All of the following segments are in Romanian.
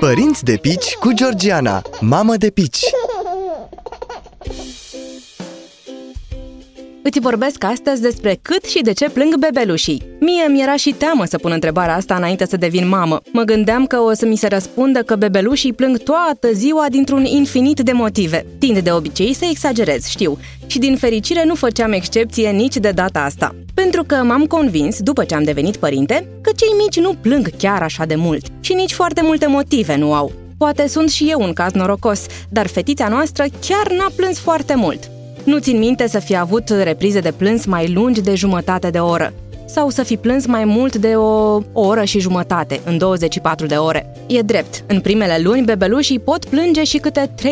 Părinți de pici cu Georgiana, mamă de pici Îți vorbesc astăzi despre cât și de ce plâng bebelușii. Mie mi-era și teamă să pun întrebarea asta înainte să devin mamă. Mă gândeam că o să mi se răspundă că bebelușii plâng toată ziua dintr-un infinit de motive. Tind de obicei să exagerez, știu, și din fericire nu făceam excepție nici de data asta. Pentru că m-am convins, după ce am devenit părinte, că cei mici nu plâng chiar așa de mult și nici foarte multe motive nu au. Poate sunt și eu un caz norocos, dar fetița noastră chiar n-a plâns foarte mult. Nu țin minte să fi avut reprize de plâns mai lungi de jumătate de oră sau să fi plâns mai mult de o, oră și jumătate în 24 de ore. E drept, în primele luni bebelușii pot plânge și câte 3-4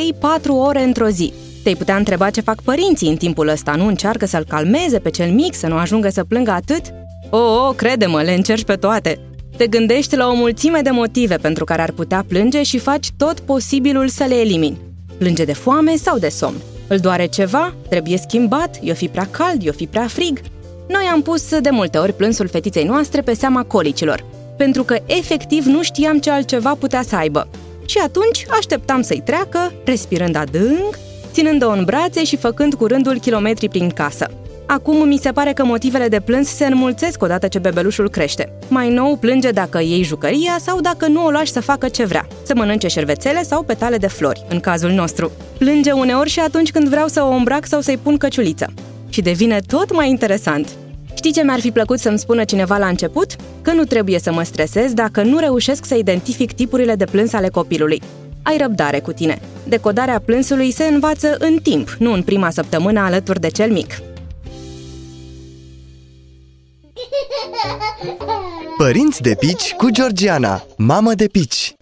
ore într-o zi. Te-ai putea întreba ce fac părinții în timpul ăsta, nu încearcă să-l calmeze pe cel mic, să nu ajungă să plângă atât? O, oh, oh, crede-mă, le încerci pe toate. Te gândești la o mulțime de motive pentru care ar putea plânge și faci tot posibilul să le elimini. Plânge de foame sau de somn. Îl doare ceva? Trebuie schimbat? I-o fi prea cald? I-o fi prea frig? Noi am pus de multe ori plânsul fetiței noastre pe seama colicilor, pentru că efectiv nu știam ce altceva putea să aibă. Și atunci așteptam să-i treacă, respirând adânc, ținând-o în brațe și făcând cu rândul kilometri prin casă. Acum mi se pare că motivele de plâns se înmulțesc odată ce bebelușul crește. Mai nou plânge dacă iei jucăria sau dacă nu o lași să facă ce vrea, să mănânce șervețele sau petale de flori, în cazul nostru. Plânge uneori și atunci când vreau să o îmbrac sau să-i pun căciuliță. Și devine tot mai interesant. Știi ce mi-ar fi plăcut să-mi spună cineva la început? Că nu trebuie să mă stresez dacă nu reușesc să identific tipurile de plâns ale copilului. Ai răbdare cu tine. Decodarea plânsului se învață în timp, nu în prima săptămână alături de cel mic. Părinți de pici cu Georgiana, mamă de pici